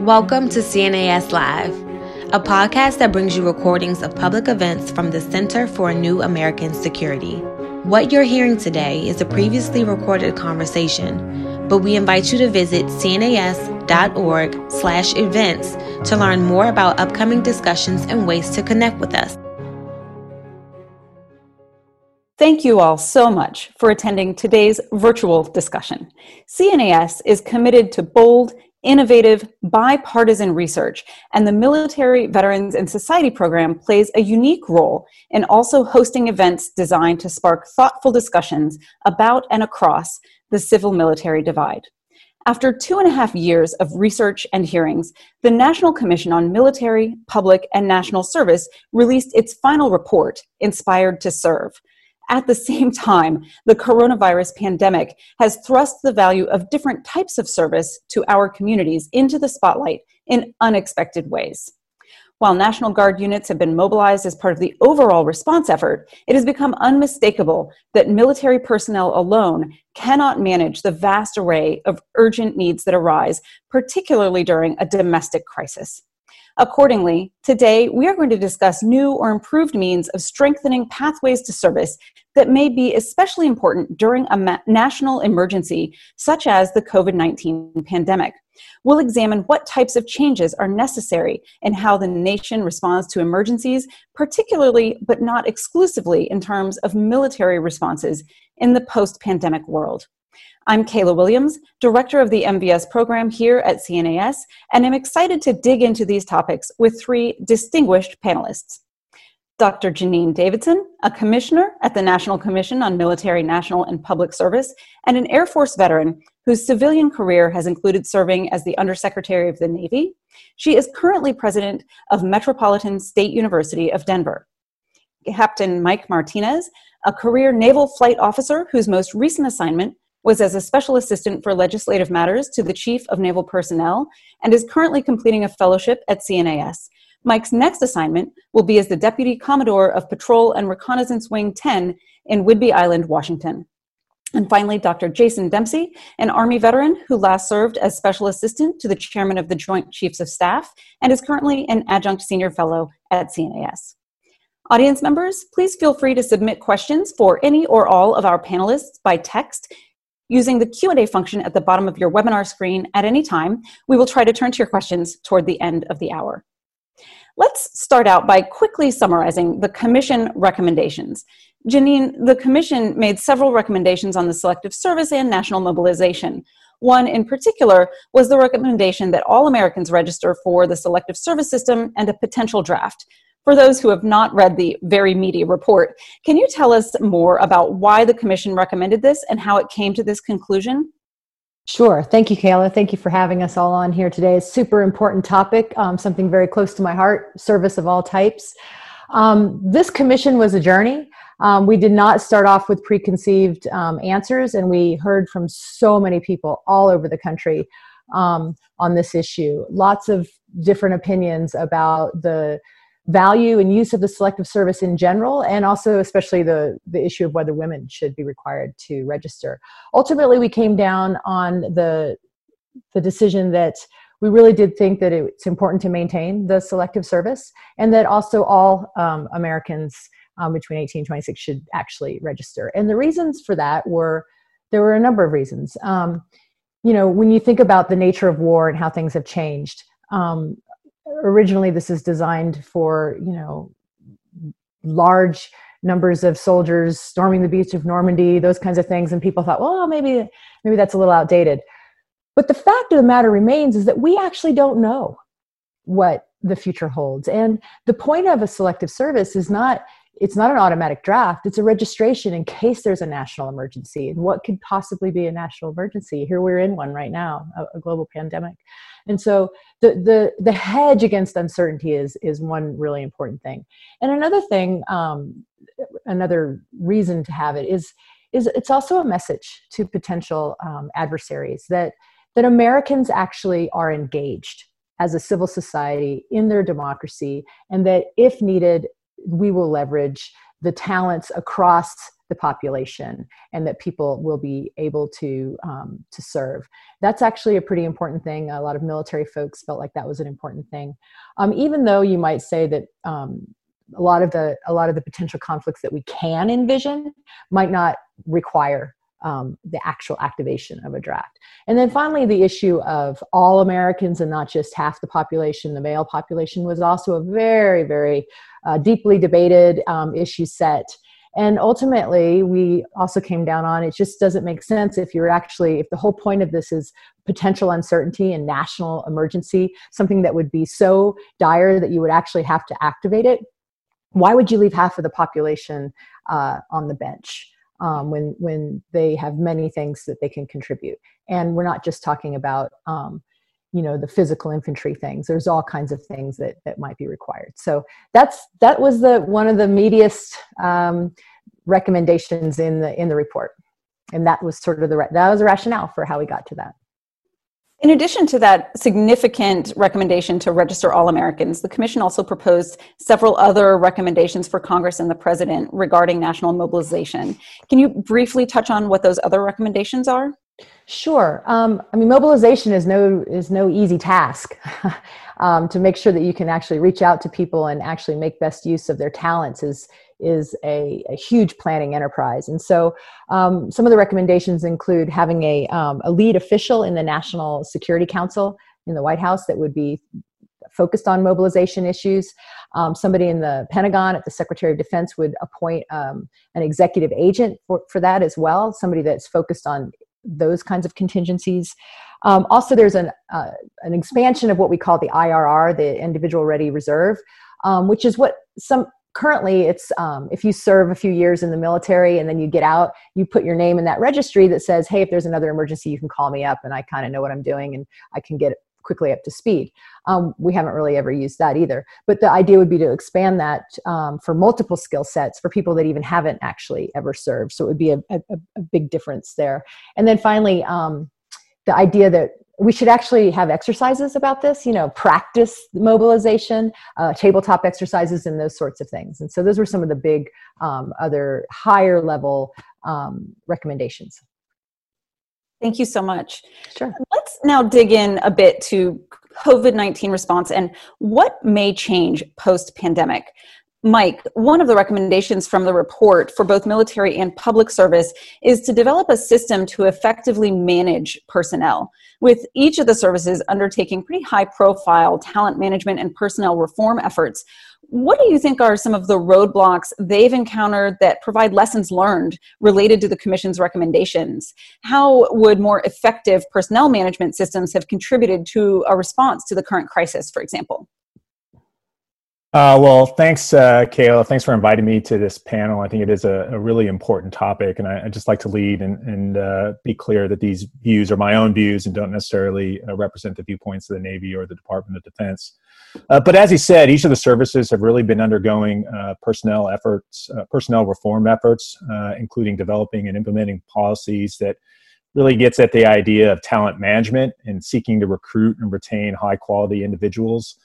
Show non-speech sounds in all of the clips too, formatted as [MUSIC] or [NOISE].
Welcome to CNAS Live, a podcast that brings you recordings of public events from the Center for a New American Security. What you're hearing today is a previously recorded conversation, but we invite you to visit cnas.org/events to learn more about upcoming discussions and ways to connect with us. Thank you all so much for attending today's virtual discussion. CNAS is committed to bold, innovative, bipartisan research, and the Military Veterans and Society Program plays a unique role in also hosting events designed to spark thoughtful discussions about and across the civil military divide. After two and a half years of research and hearings, the National Commission on Military, Public, and National Service released its final report, Inspired to Serve. At the same time, the coronavirus pandemic has thrust the value of different types of service to our communities into the spotlight in unexpected ways. While National Guard units have been mobilized as part of the overall response effort, it has become unmistakable that military personnel alone cannot manage the vast array of urgent needs that arise, particularly during a domestic crisis. Accordingly, today we are going to discuss new or improved means of strengthening pathways to service that may be especially important during a ma- national emergency, such as the COVID 19 pandemic. We'll examine what types of changes are necessary and how the nation responds to emergencies, particularly but not exclusively in terms of military responses in the post pandemic world. I'm Kayla Williams, Director of the MVS program here at CNAS, and I'm excited to dig into these topics with three distinguished panelists. Dr. Janine Davidson, a commissioner at the National Commission on Military, National, and Public Service, and an Air Force veteran whose civilian career has included serving as the Undersecretary of the Navy. She is currently president of Metropolitan State University of Denver. Captain Mike Martinez, a career naval flight officer whose most recent assignment was as a special assistant for legislative matters to the Chief of Naval Personnel and is currently completing a fellowship at CNAS. Mike's next assignment will be as the Deputy Commodore of Patrol and Reconnaissance Wing 10 in Whidbey Island, Washington. And finally, Dr. Jason Dempsey, an Army veteran who last served as Special Assistant to the Chairman of the Joint Chiefs of Staff and is currently an Adjunct Senior Fellow at CNAS. Audience members, please feel free to submit questions for any or all of our panelists by text using the Q&A function at the bottom of your webinar screen at any time. We will try to turn to your questions toward the end of the hour. Let's start out by quickly summarizing the Commission recommendations. Janine, the Commission made several recommendations on the Selective Service and national mobilization. One in particular was the recommendation that all Americans register for the Selective Service System and a potential draft. For those who have not read the very meaty report, can you tell us more about why the Commission recommended this and how it came to this conclusion? Sure. Thank you, Kayla. Thank you for having us all on here today. It's a super important topic, um, something very close to my heart, service of all types. Um, this commission was a journey. Um, we did not start off with preconceived um, answers, and we heard from so many people all over the country um, on this issue. Lots of different opinions about the value and use of the selective service in general and also especially the the issue of whether women should be required to register. Ultimately we came down on the the decision that we really did think that it's important to maintain the selective service and that also all um, americans um, between 18 and 26 should actually register. And the reasons for that were there were a number of reasons. Um, you know when you think about the nature of war and how things have changed um, originally this is designed for you know large numbers of soldiers storming the beach of normandy those kinds of things. And people thought well maybe maybe that's a little outdated. But the fact of the matter remains is that we actually don't know what the future holds. And the point of a selective service is not it's not an automatic draft it's a registration in case there's a national emergency. And what could possibly be a national emergency? Here we're in one right now a, a global pandemic. And so the the the hedge against uncertainty is is one really important thing. And another thing um, another reason to have it is is it's also a message to potential um, adversaries that that americans actually are engaged as a civil society in their democracy and that if needed we will leverage the talents across the population and that people will be able to um, to serve. That's actually a pretty important thing. A lot of military folks felt like that was an important thing, um, even though you might say that um, a lot of the a lot of the potential conflicts that we can envision might not require um, the actual activation of a draft. And then finally, the issue of all Americans and not just half the population, the male population, was also a very, very uh, deeply debated um, issue set. And ultimately, we also came down on it just doesn't make sense if you're actually, if the whole point of this is potential uncertainty and national emergency, something that would be so dire that you would actually have to activate it. Why would you leave half of the population uh, on the bench? Um, when when they have many things that they can contribute. And we're not just talking about um, you know the physical infantry things. There's all kinds of things that that might be required. So that's that was the one of the meatiest um, recommendations in the in the report, and that was sort of the that was the rationale for how we got to that. In addition to that significant recommendation to register all Americans, the Commission also proposed several other recommendations for Congress and the President regarding national mobilization. Can you briefly touch on what those other recommendations are? Sure. Um, I mean, mobilization is no is no easy task. [LAUGHS] um, to make sure that you can actually reach out to people and actually make best use of their talents is is a, a huge planning enterprise. And so um, some of the recommendations include having a, um, a lead official in the National Security Council in the White House that would be focused on mobilization issues. Um, somebody in the Pentagon at the Secretary of Defense would appoint um, an executive agent for, for that as well, somebody that's focused on those kinds of contingencies. Um, also, there's an, uh, an expansion of what we call the IRR, the Individual Ready Reserve, um, which is what some currently it's um, if you serve a few years in the military and then you get out you put your name in that registry that says hey if there's another emergency you can call me up and i kind of know what i'm doing and i can get quickly up to speed. Um, we haven't really ever used that either. But the idea would be to expand that um, for multiple skill sets for people that even haven't actually ever served. So it would be a, a, a big difference there. And then finally um, the idea that we should actually have exercises about this you know practice mobilization uh, tabletop exercises and those sorts of things. And so those were some of the big um, other higher level um, recommendations. Thank you so much. Sure. Let's now dig in a bit to covid-19 response and what may change post pandemic Mike, one of the recommendations from the report for both military and public service is to develop a system to effectively manage personnel, with each of the services undertaking pretty high profile talent management and personnel reform efforts. What do you think are some of the roadblocks they've encountered that provide lessons learned related to the Commission's recommendations? How would more effective personnel management systems have contributed to a response to the current crisis, for example? Uh, well, thanks, uh, Kayla. Thanks for inviting me to this panel. I think it is a, a really important topic, and I, I just like to lead and, and uh, be clear that these views are my own views and don't necessarily uh, represent the viewpoints of the Navy or the Department of Defense. Uh, but as he said, each of the services have really been undergoing uh, personnel efforts, personnel reform efforts, including developing and implementing policies that really gets at the idea of talent management and seeking to recruit and retain high quality individuals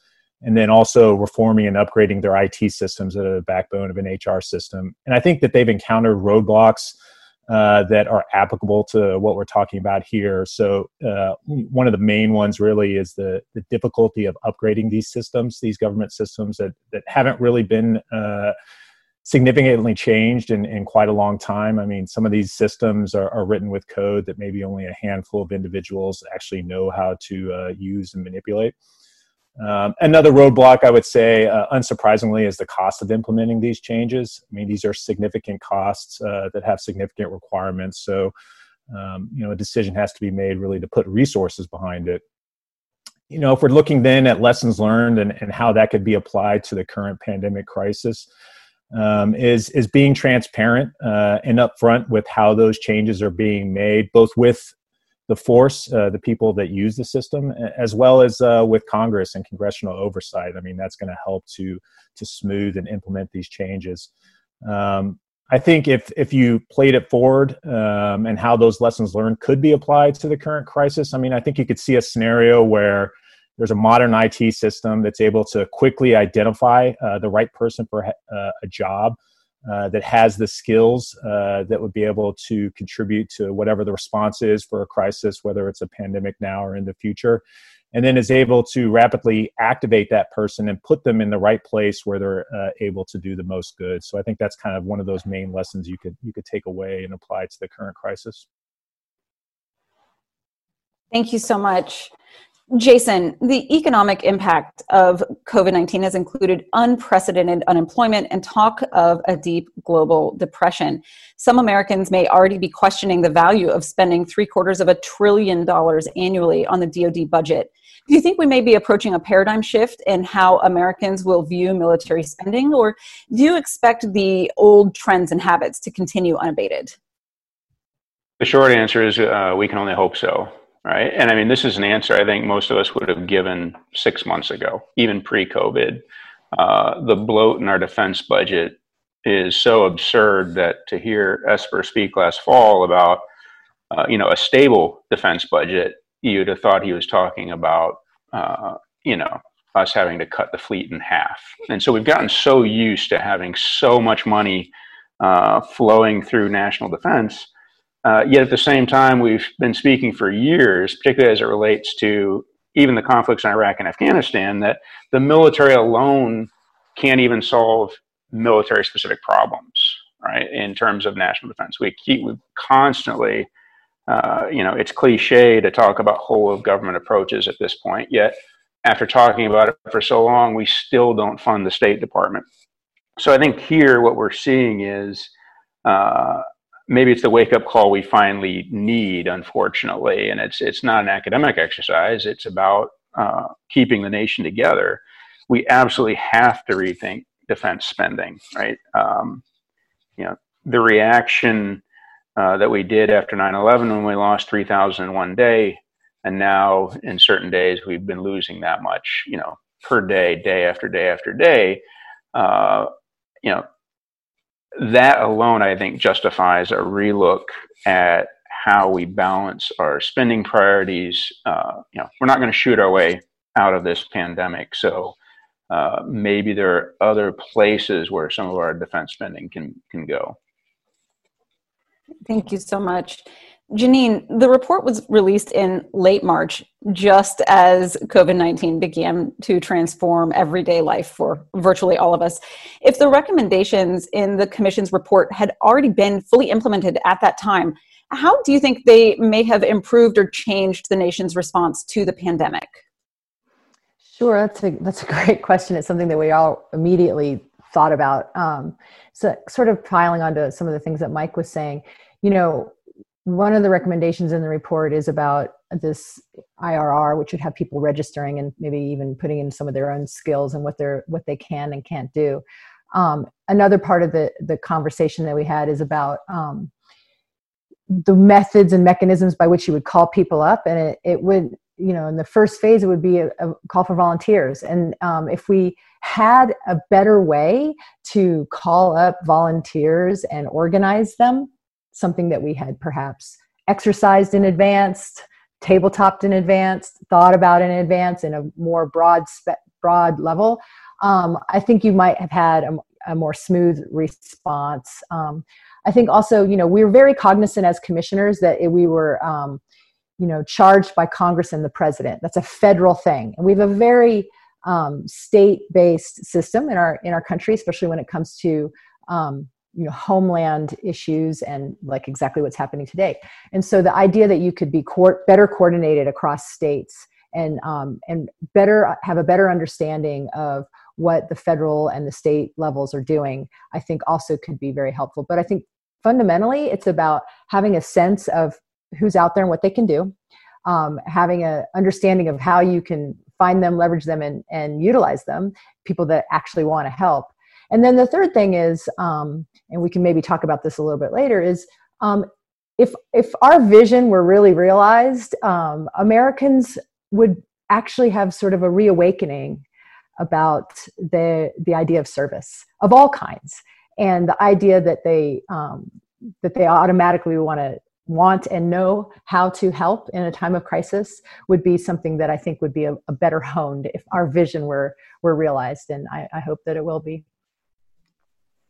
and then also reforming and upgrading their IT systems that are the backbone of an HR system. And I think that they've encountered roadblocks uh, that are applicable to what we're talking about here. So uh, one of the main ones really is the the difficulty of upgrading these systems, these government systems that that haven't really been uh, significantly changed in, in quite a long time. I mean, some of these systems are, are written with code that maybe only a handful of individuals actually know how to uh, use and manipulate. Um, another roadblock, I would say, uh, unsurprisingly, is the cost of implementing these changes. I mean, these are significant costs uh, that have significant requirements. So, um, you know, a decision has to be made really to put resources behind it. You know, if we're looking then at lessons learned and, and how that could be applied to the current pandemic crisis, um, is is being transparent uh, and upfront with how those changes are being made, both with the force, uh, the people that use the system, as well as uh, with Congress and congressional oversight. I mean, that's going to help to to smooth and implement these changes. Um, I think if if you played it forward um, and how those lessons learned could be applied to the current crisis, I mean, I think you could see a scenario where there's a modern IT system that's able to quickly identify uh, the right person for uh, a job uh, that has the skills uh, that would be able to contribute to whatever the response is for a crisis, whether it's a pandemic now or in the future, and then is able to rapidly activate that person and put them in the right place where they're uh, able to do the most good. So I think that's kind of one of those main lessons you could you could take away and apply to the current crisis. Thank you so much. Jason, the economic impact of COVID 19 has included unprecedented unemployment and talk of a deep global depression. Some Americans may already be questioning the value of spending three quarters of a trillion dollars annually on the DoD budget. Do you think we may be approaching a paradigm shift in how Americans will view military spending, or do you expect the old trends and habits to continue unabated? The short answer is uh, we can only hope so right? And I mean, this is an answer I think most of us would have given six months ago, even pre COVID. Uh, the bloat in our defense budget is so absurd that to hear Esper speak last fall about, uh, you know, a stable defense budget, you'd have thought he was talking about, uh, you know, us having to cut the fleet in half. And so we've gotten so used to having so much money uh, flowing through national defense uh, yet at the same time, we've been speaking for years, particularly as it relates to even the conflicts in Iraq and Afghanistan, that the military alone can't even solve military specific problems, right? In terms of national defense, we keep we constantly, uh, you know, it's cliche to talk about whole of government approaches at this point. Yet, after talking about it for so long, we still don't fund the State Department. So I think here what we're seeing is. Uh, maybe it's the wake up call we finally need, unfortunately. And it's it's not an academic exercise. It's about uh, keeping the nation together. We absolutely have to rethink defense spending, right? Um, you know, the reaction uh, that we did after 9/11 when we lost 3,000 in one day, and now in certain days we've been losing that much, you know, per day, day after day after day. Uh, you know, that alone, I think, justifies a relook at how we balance our spending priorities. Uh, you know, we're not going to shoot our way out of this pandemic, so uh, maybe there are other places where some of our defense spending can can go. Thank you so much. Janine, the report was released in late March, just as COVID 19 began to transform everyday life for virtually all of us. If the recommendations in the Commission's report had already been fully implemented at that time, how do you think they may have improved or changed the nation's response to the pandemic? Sure, that's a, that's a [LAUGHS] great question. It's something that we all immediately thought about. Um, so, sort of piling onto some of the things that Mike was saying, you know, one of the recommendations in the report is about this IRR, which would have people registering and maybe even putting in some of their own skills and what they're what they can and can't do. Um, another part of the the conversation that we had is about um, the methods and mechanisms by which you would call people up, and it, it would you know in the first phase it would be a, a call for volunteers, and um, if we had a better way to call up volunteers and organize them something that we had perhaps exercised in advance, tabletopped in advance, thought about in advance in a more broad spe- broad level, um, I think you might have had a, a more smooth response. Um, I think also, you know, we were very cognizant as commissioners that it, we were, um, you know, charged by Congress and the president. That's a federal thing, and we have a very um, state-based system in our in our country, especially when it comes to um, you know homeland issues and like exactly what's happening today. And so the idea that you could be court, better coordinated across states and um, and better have a better understanding of what the federal and the state levels are doing i think also could be very helpful. But i think fundamentally it's about having a sense of who's out there and what they can do um, having a understanding of how you can find them leverage them and, and utilize them people that actually want to help and then the third thing is, um, and we can maybe talk about this a little bit later, is um, if if our vision were really realized, um, Americans would actually have sort of a reawakening about the the idea of service of all kinds, and the idea that they um, that they automatically want to want and know how to help in a time of crisis would be something that I think would be a, a better honed if our vision were were realized, and I, I hope that it will be.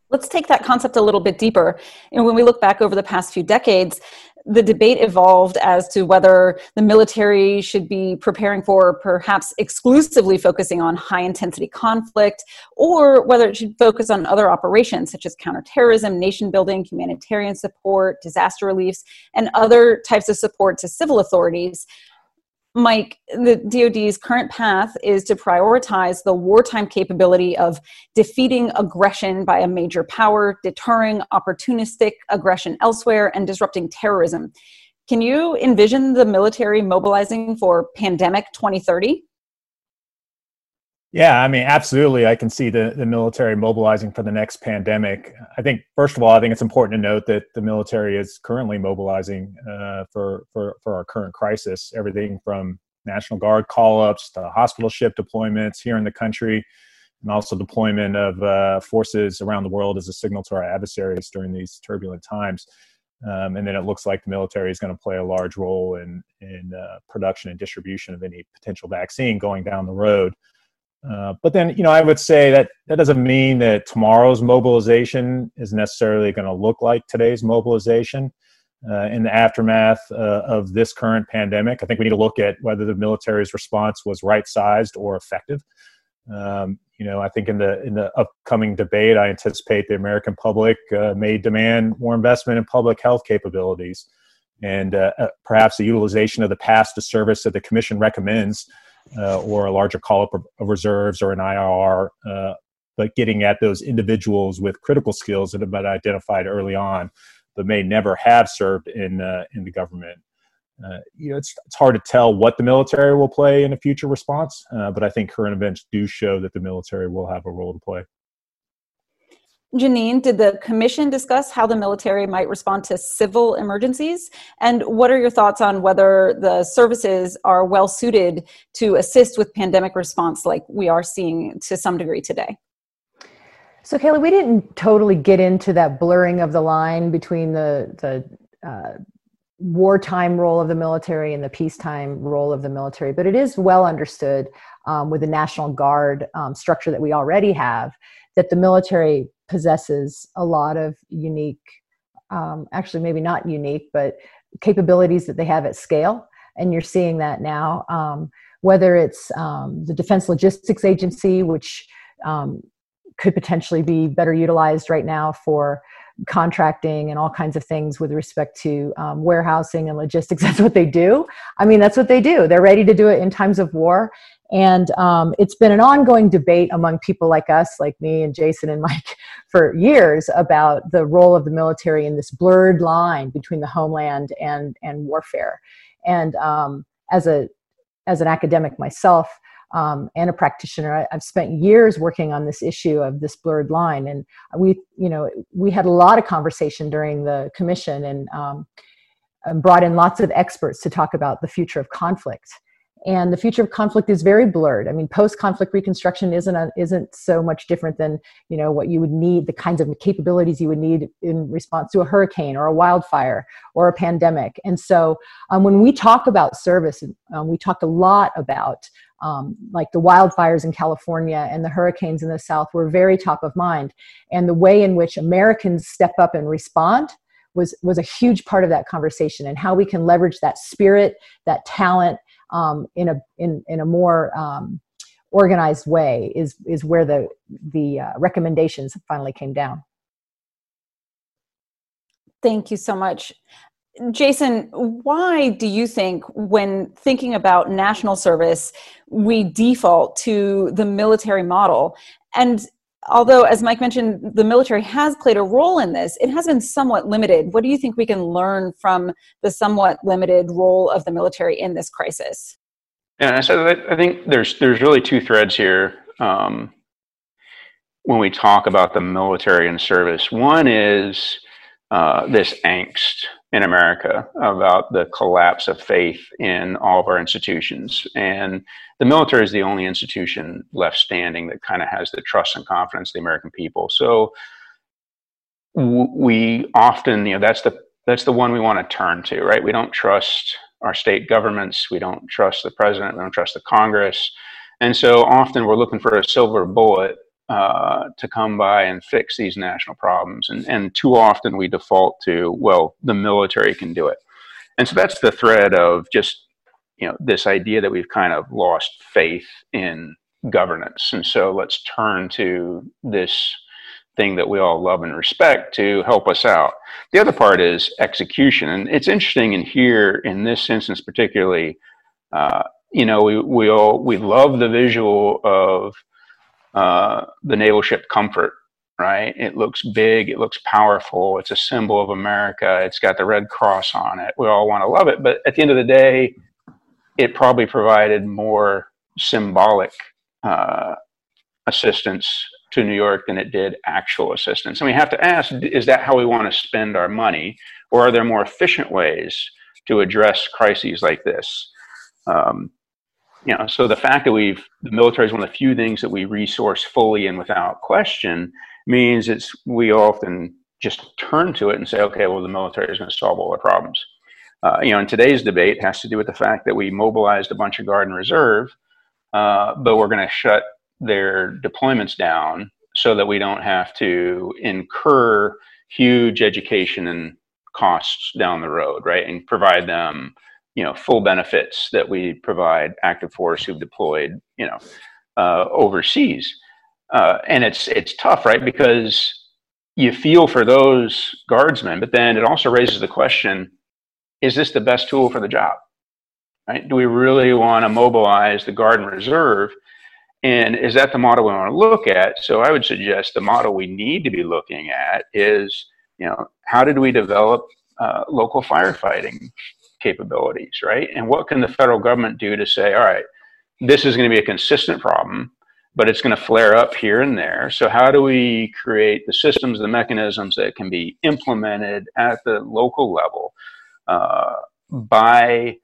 Let's take that concept a little bit deeper. And when we look back over the past few decades, the debate evolved as to whether the military should be preparing for perhaps exclusively focusing on high intensity conflict or whether it should focus on other operations such as counterterrorism, nation building, humanitarian support, disaster reliefs, and other types of support to civil authorities. Mike, the DoD's current path is to prioritize the wartime capability of defeating aggression by a major power, deterring opportunistic aggression elsewhere, and disrupting terrorism. Can you envision the military mobilizing for pandemic 2030? Yeah, I mean, absolutely. I can see the, the military mobilizing for the next pandemic. I think, first of all, I think it's important to note that the military is currently mobilizing uh, for, for, for our current crisis. Everything from National Guard call ups to hospital ship deployments here in the country, and also deployment of uh, forces around the world as a signal to our adversaries during these turbulent times. Um, and then it looks like the military is going to play a large role in, in uh, production and distribution of any potential vaccine going down the road. Uh, but then, you know, I would say that that doesn't mean that tomorrow's mobilization is necessarily going to look like today's mobilization. Uh, in the aftermath uh, of this current pandemic, I think we need to look at whether the military's response was right-sized or effective. Um, you know, I think in the in the upcoming debate, I anticipate the American public uh, may demand more investment in public health capabilities, and uh, perhaps the utilization of the past to service that the Commission recommends uh, or a larger call up of reserves or an IR, uh, but getting at those individuals with critical skills that have been identified early on, but may never have served in uh, in the government. Uh, you know, it's it's hard to tell what the military will play in a future response, uh, but I think current events do show that the military will have a role to play. Janine, did the commission discuss how the military might respond to civil emergencies? And what are your thoughts on whether the services are well suited to assist with pandemic response like we are seeing to some degree today? So, Kayla, we didn't totally get into that blurring of the line between the, the uh, wartime role of the military and the peacetime role of the military, but it is well understood um, with the National Guard um, structure that we already have that the military possesses a lot of unique, um, actually, maybe not unique, but capabilities that they have at scale. And you're seeing that now, um, whether it's um, the Defense Logistics Agency, which um, could potentially be better utilized right now for contracting and all kinds of things with respect to um, warehousing and logistics. [LAUGHS] That's what they do. I mean, that's what they do. They're ready to do it in times of war. And um, it's been an ongoing debate among people like us, like me and Jason and [LAUGHS] Mike, for years about the role of the military in this blurred line between the homeland and, and warfare. And um, as, a, as an academic myself, um, and a practitioner, I, have spent years working on this issue of this blurred line. And we, you know, we had a lot of conversation during the commission and, um, and brought in lots of experts to talk about the future of conflict and the future of conflict is very blurred. I mean, post-conflict reconstruction isn't a, isn't so much different than you know what you would need, the kinds of capabilities you would need in response to a hurricane or a wildfire or a pandemic. And so, um, when we talk about service, um, we talk a lot about um, like the wildfires in California and the hurricanes in the South were very top of mind, and the way in which Americans step up and respond was was a huge part of that conversation and how we can leverage that spirit that talent um, in a in in a more um, organized way is is where the the uh, recommendations finally came down. Thank you so much. Jason, why do you think when thinking about national service, we default to the military model? And although, as Mike mentioned, the military has played a role in this, it has been somewhat limited. What do you think we can learn from the somewhat limited role of the military in this crisis? Yeah, so I think there's there's really two threads here um, when we talk about the military and service. One is uh, this angst in America about the collapse of faith in all of our institutions. And the military is the only institution left standing that kind of has the trust and confidence of the American people. So we often, you know, that's the that's the one we want to turn to, right? We don't trust our state governments, we don't trust the president, we don't trust the Congress. And so often we're looking for a silver bullet uh, to come by and fix these national problems. And, and too often we default to, well, the military can do it. And so that's the thread of just, you know, this idea that we've kind of lost faith in governance. And so let's turn to this thing that we all love and respect to help us out. The other part is execution. And it's interesting in here, in this instance particularly, uh, you know, we, we all, we love the visual of uh, the naval ship Comfort, right? It looks big, it looks powerful, it's a symbol of America, it's got the Red Cross on it. We all want to love it, but at the end of the day, it probably provided more symbolic uh, assistance to New York than it did actual assistance. And we have to ask is that how we want to spend our money, or are there more efficient ways to address crises like this? Um, you know, so the fact that we've the military is one of the few things that we resource fully and without question means it's we often just turn to it and say, okay, well, the military is going to solve all the problems. Uh, you know, in today's debate has to do with the fact that we mobilized a bunch of guard and reserve, uh, but we're going to shut their deployments down so that we don't have to incur huge education and costs down the road, right? And provide them you know full benefits that we provide active force who've deployed you know uh, overseas. Uh, and it's it's tough right? Because you feel for those guardsmen but then it also raises the question is this the best tool for the job right? Do we really want to mobilize the guard and reserve? And is that the model we want to look at? So i would suggest the model we need to be looking at is you know how did we develop uh, local firefighting capabilities, right? And what can the federal government do to say, all right, this is going to be a consistent problem, but it's going to flare up here and there. So, how do we create the systems, the mechanisms that can be implemented at the local level uh, by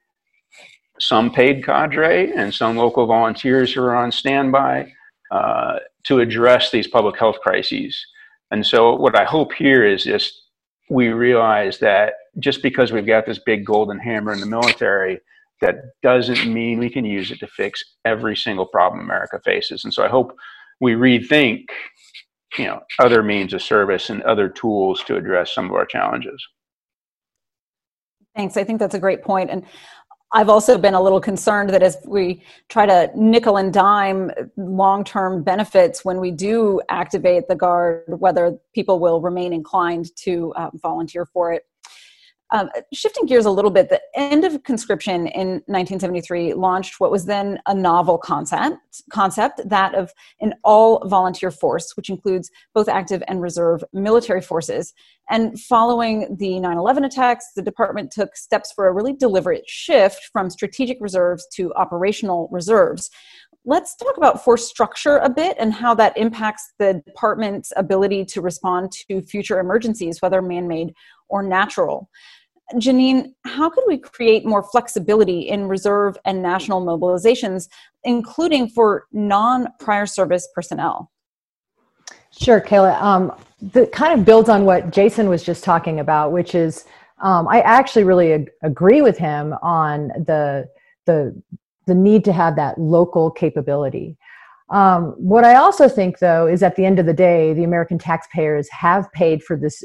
some paid cadre and some local volunteers who are on standby uh, to address these public health crises? And so, what I hope here is just we realize that just because we've got this big golden hammer in the military, that doesn't mean we can use it to fix every single problem America faces. And so I hope we rethink, you know, other means of service and other tools to address some of our challenges. Thanks. I think that's a great point. And I've also been a little concerned that as we try to nickel and dime long term benefits when we do activate the guard, whether people will remain inclined to um, volunteer for it. Um, shifting gears a little bit, the end of conscription in 1973 launched what was then a novel concept, concept that of an all volunteer force, which includes both active and reserve military forces. And following the 9 11 attacks, the department took steps for a really deliberate shift from strategic reserves to operational reserves. Let's talk about force structure a bit and how that impacts the department's ability to respond to future emergencies, whether man made or natural. Janine, how could we create more flexibility in reserve and national mobilizations, including for non prior service personnel? Sure, Kayla. Um, that kind of builds on what Jason was just talking about, which is um, I actually really ag- agree with him on the the the need to have that local capability. Um, what I also think, though, is at the end of the day, the American taxpayers have paid for this,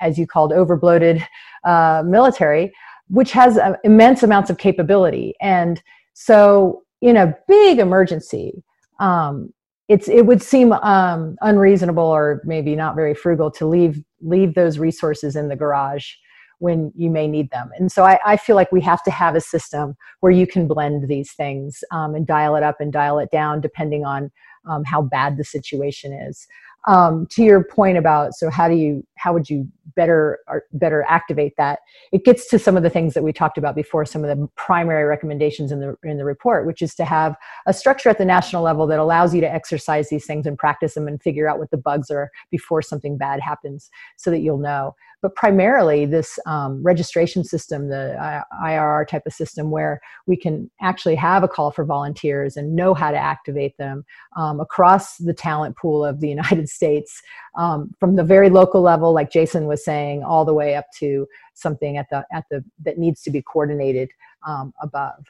as you called, overbloated uh, military, which has uh, immense amounts of capability. And so, in a big emergency, um, it's it would seem um, unreasonable or maybe not very frugal to leave leave those resources in the garage when you may need them. And so I, I, feel like we have to have a system where you can blend these things um, and dial it up and dial it down depending on um, how bad the situation is um, to your point about so how do you how would you better better activate that? It gets to some of the things that we talked about before some of the primary recommendations in the in the report which is to have a structure at the national level that allows you to exercise these things and practice them and figure out what the bugs are before something bad happens so that you'll know but primarily this um, registration system, the IRR type of system, where we can actually have a call for volunteers and know how to activate them um, across the talent pool of the [LAUGHS] United States, um, from the very local level, like Jason was saying, all the way up to something at the at the that needs to be coordinated um, above.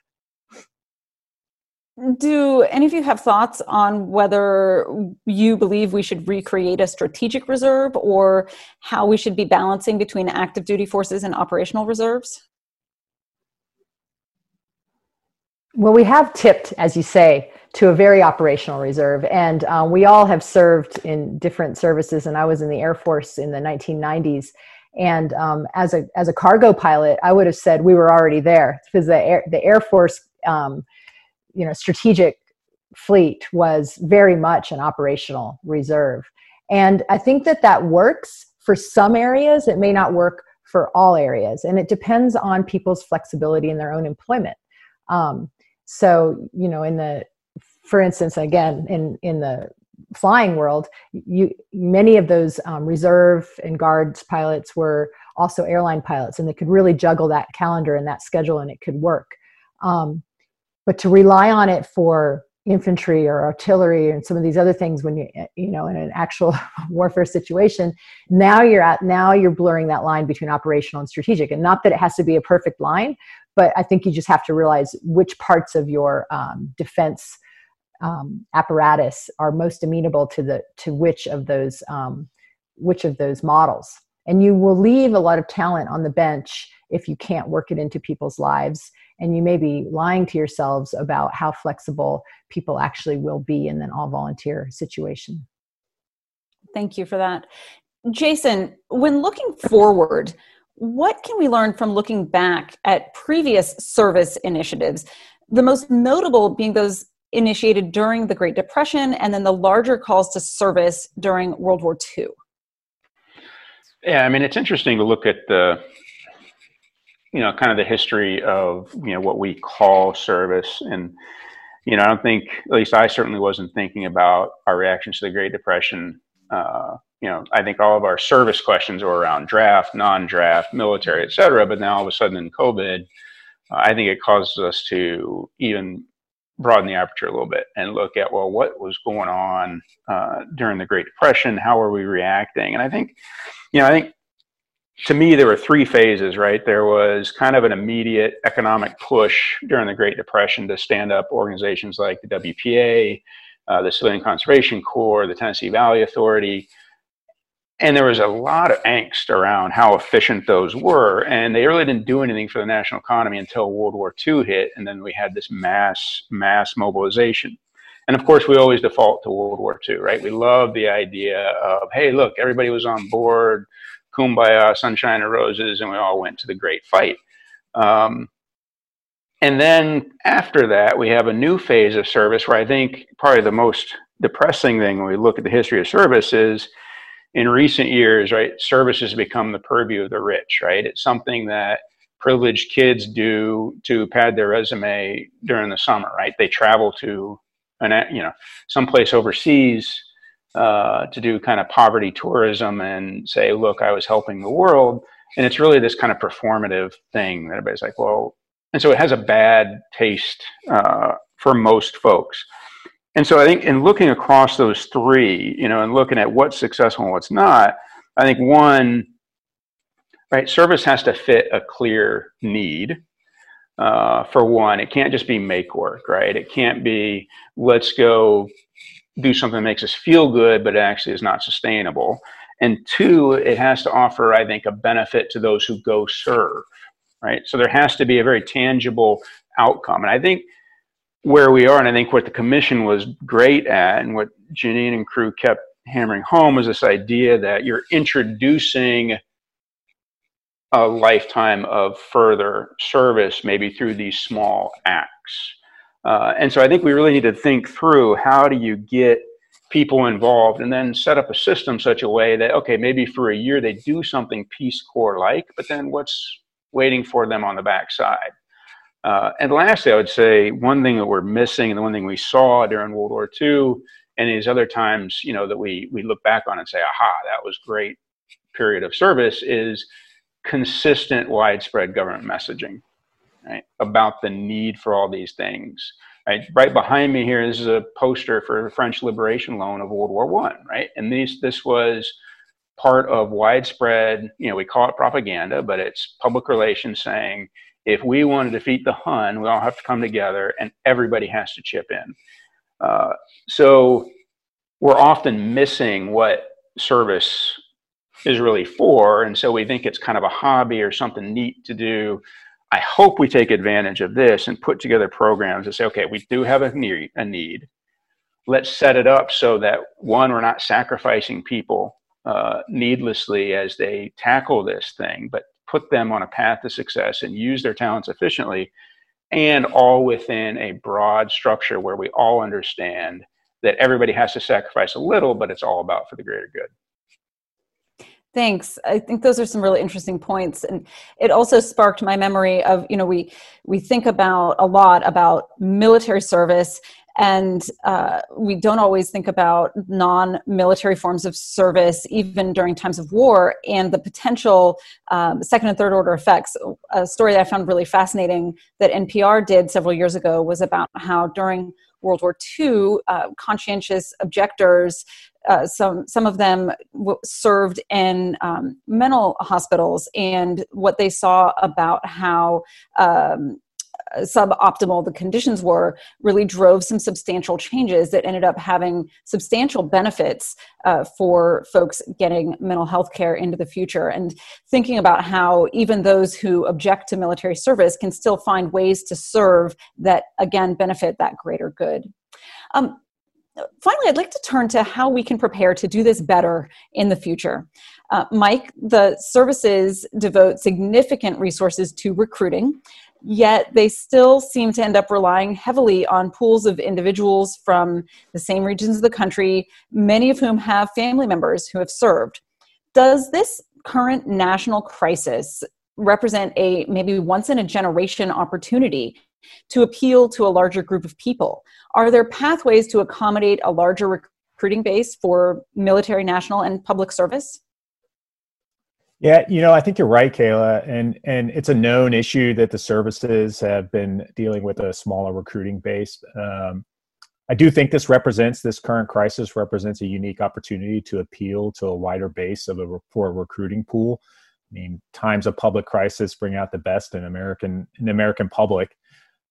Do any of you have thoughts on whether you believe we should recreate a strategic reserve or how we should be balancing between active duty forces and operational reserves? Well, we have tipped, as you say, to a very operational reserve, and um, we all have served in different services. And I was in the Air Force in the 1990s, and um, as a as a cargo pilot, I would have said we were already there because the Air the Air Force um, you know strategic fleet was very much an operational reserve. And i think that that works for some areas. It may not work for all areas. And it depends on people's flexibility in their own employment. Um, so you know in the for instance again in in the flying world you many of those um, reserve and guards pilots were also airline pilots and they could really juggle that calendar and that schedule and it could work. Um, but to rely on it for infantry or artillery and some of these other things when you you know in an actual [LAUGHS] warfare situation now you're at now you're blurring that line between operational and strategic. And not that it has to be a perfect line but i think you just have to realize which parts of your um, defense um, apparatus are most amenable to the to which of those um, which of those models. And you will leave a lot of talent on the bench if you can't work it into people's lives and you may be lying to yourselves about how flexible people actually will be in an all volunteer situation. Thank you for that. Jason, when looking forward, what can we learn from looking back at previous service initiatives? The most notable being those initiated during the Great Depression and then the larger calls to service during World War II. Yeah, I mean, it's interesting to look at the you know, kind of the history of, you know, what we call service. And, you know, I don't think, at least I certainly wasn't thinking about our reactions to the Great Depression. Uh, you know, I think all of our service questions were around draft, non-draft, military, et cetera. But now all of a sudden in COVID, uh, I think it causes us to even broaden the aperture a little bit and look at, well, what was going on uh, during the Great Depression? How were we reacting? And I think, you know, I think to me, there were three phases, right? There was kind of an immediate economic push during the Great Depression to stand up organizations like the WPA, uh, the Civilian Conservation Corps, the Tennessee Valley Authority. And there was a lot of angst around how efficient those were. And they really didn't do anything for the national economy until World War II hit. And then we had this mass, mass mobilization. And of course, we always default to World War II, right? We love the idea of, hey, look, everybody was on board kumbaya, sunshine and roses, and we all went to the great fight. Um, and then after that, we have a new phase of service where I think probably the most depressing thing when we look at the history of service is in recent years, right, service has become the purview of the rich, right? It's something that privileged kids do to pad their resume during the summer, right? They travel to an, you know, someplace overseas uh, to do kind of poverty tourism and say, look, I was helping the world. And it's really this kind of performative thing that everybody's like, well, and so it has a bad taste uh, for most folks. And so I think in looking across those three, you know, and looking at what's successful and what's not, I think one, right, service has to fit a clear need. Uh, for one, it can't just be make work, right? It can't be let's go do something that makes us feel good, but actually is not sustainable. And two, it has to offer, I think, a benefit to those who go serve, right? So there has to be a very tangible outcome. And I think where we are, and I think what the commission was great at, and what Janine and crew kept hammering home was this idea that you're introducing a lifetime of further service, maybe through these small acts. Uh, and so I think we really need to think through how do you get people involved and then set up a system such a way that, okay, maybe for a year they do something Peace Corps like, but then what's waiting for them on the backside? Uh, and lastly, I would say one thing that we're missing and the one thing we saw during World War II and these other times, you know, that we, we look back on and say, aha, that was great period of service is consistent widespread government messaging right, about the need for all these things. Right, right behind me here, this is a poster for the French liberation loan of World War One, right? And these, this was part of widespread, you know, we call it propaganda, but it's public relations saying if we want to defeat the Hun, we all have to come together and everybody has to chip in. Uh, so we're often missing what service is really for. And so we think it's kind of a hobby or something neat to do. I hope we take advantage of this and put together programs to say, okay, we do have a need, a need. Let's set it up so that one, we're not sacrificing people uh, needlessly as they tackle this thing, but put them on a path to success and use their talents efficiently and all within a broad structure where we all understand that everybody has to sacrifice a little but it's all about for the greater good thanks. I think those are some really interesting points and it also sparked my memory of you know we we think about a lot about military service and uh, we don't always think about non-military forms of service even during times of war and the potential um, second and third order effects. A story that i found really fascinating that npr did several years ago was about how during world war ii uh, conscientious objectors uh, some some of them w- served in um, mental hospitals and what they saw about how um, suboptimal the conditions were really drove some substantial changes that ended up having substantial benefits uh, for folks getting mental health care into the future. And thinking about how even those who object to military service can still find ways to serve that again benefit that greater good. Um, finally, I'd like to turn to how we can prepare to do this better in the future. Uh, Mike, the services devote significant resources to recruiting yet they still seem to end up relying heavily on pools of individuals from the same regions of the country, many of whom have family members who have served. Does this current national crisis represent a maybe once in a generation opportunity to appeal to a larger group of people? Are there pathways to accommodate a larger recruiting base for military, national, and public service? Yeah, you know, I think you're right, Kayla, and and it's a known issue that the services have been dealing with a smaller recruiting base. Um, I do think this represents this current crisis represents a unique opportunity to appeal to a wider base of a for a recruiting pool. I mean, times of public crisis bring out the best in American in American public.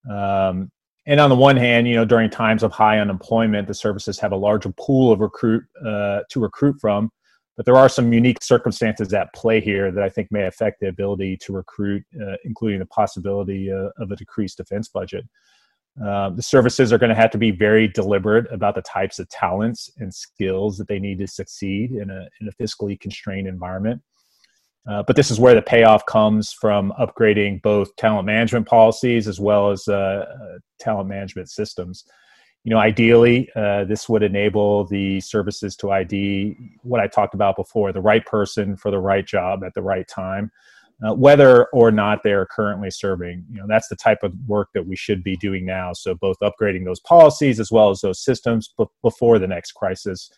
Um, and on the one hand, you know, during times of high unemployment, the services have a larger pool of recruit uh, to recruit from but there are some unique circumstances at play here that I think may affect the ability to recruit, uh, including the possibility uh, of a decreased defense budget. Uh, the services are going to have to be very deliberate about the types of talents and skills that they need to succeed in a, in a fiscally constrained environment. Uh, but this is where the payoff comes from upgrading both talent management policies as well as uh, uh, talent management systems. You know ideally uh, this would enable the services to id what i talked about before the right person for the right job at the right time uh, whether or not they're currently serving. You know that's the type of work that we should be doing now. So both upgrading those policies as well as those systems b- before the next crisis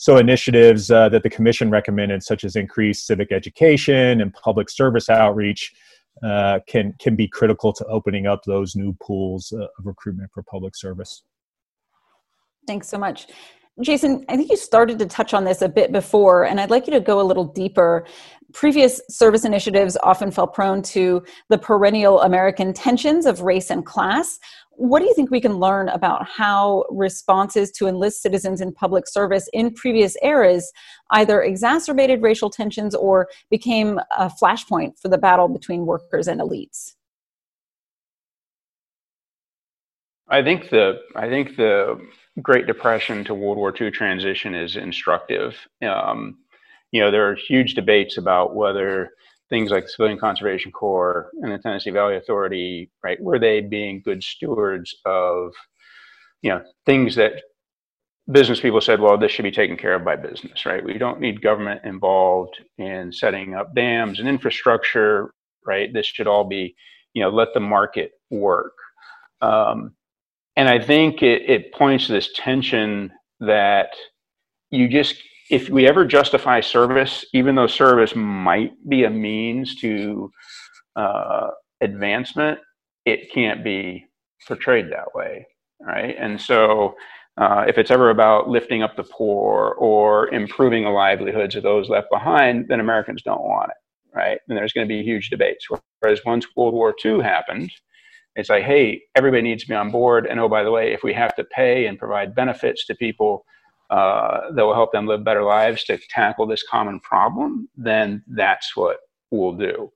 so initiatives uh, that the commission recommended such as increased civic education and public service outreach uh, can can be critical to opening up those new pools uh, of recruitment for public service Thanks so much. Jason, I think you started to touch on this a bit before, and I'd like you to go a little deeper. Previous service initiatives often fell prone to the perennial American tensions of race and class. What do you think we can learn about how responses to enlist citizens in public service in previous eras either exacerbated racial tensions or became a flashpoint for the battle between workers and elites? I think the I think the Great Depression to World War II transition is instructive. Um, you know, there are huge debates about whether things like the Civilian Conservation Corps and the Tennessee Valley Authority, right, were they being good stewards of, you know, things that business people said, well, this should be taken care of by business, right? We don't need government involved in setting up dams and infrastructure, right? This should all be, you know, let the market work. Um, and I think it, it points to this tension that you just if we ever justify service, even though service might be a means to uh, advancement, it can't be portrayed that way, right? And so, uh, if it's ever about lifting up the poor or improving the livelihoods of those left behind, then Americans don't want it, right? And there's going to be huge debates. Whereas once World War II happened, it's like, hey, everybody needs to be on board. And oh, by the way, if we have to pay and provide benefits to people uh, that will help them live better lives to tackle this common problem, then that's what we'll do.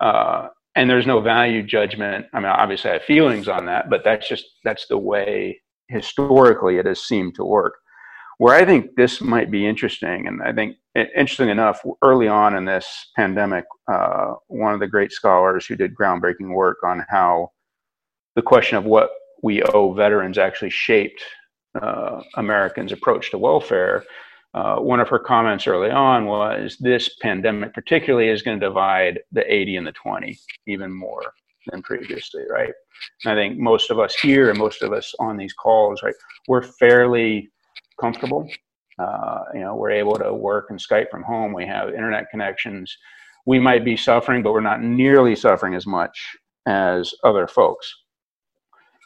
Uh, and there's no value judgment. I mean, obviously, I have feelings on that, but that's just that's the way historically it has seemed to work. Where I think this might be interesting, and I think interesting enough, early on in this pandemic, uh, one of the great scholars who did groundbreaking work on how the question of what we owe veterans actually shaped uh, Americans' approach to welfare. Uh, one of her comments early on was this pandemic, particularly, is going to divide the 80 and the 20 even more than previously, right? And I think most of us here and most of us on these calls, right, we're fairly comfortable. Uh, you know, we're able to work and Skype from home. We have internet connections. We might be suffering, but we're not nearly suffering as much as other folks.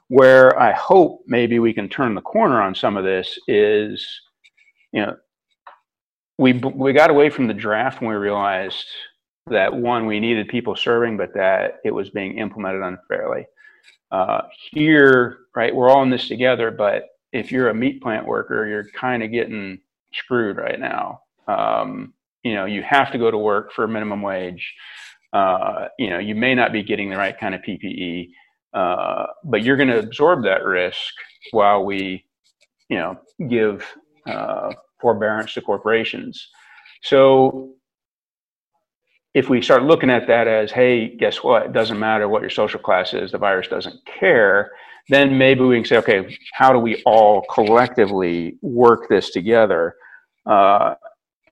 Where I hope maybe we can turn the corner on some of this is, you know, we we got away from the draft when we realized that one we needed people serving, but that it was being implemented unfairly. Uh, here, right, we're all in this together, but if you're a meat plant worker, you're kind of getting screwed right now. Um, you know, you have to go to work for minimum wage. Uh, you know, you may not be getting the right kind of PPE. Uh, but you're going to absorb that risk while we, you know, give uh, forbearance to corporations. So if we start looking at that as, hey, guess what? It doesn't matter what your social class is, the virus doesn't care. Then maybe we can say, okay, how do we all collectively work this together uh,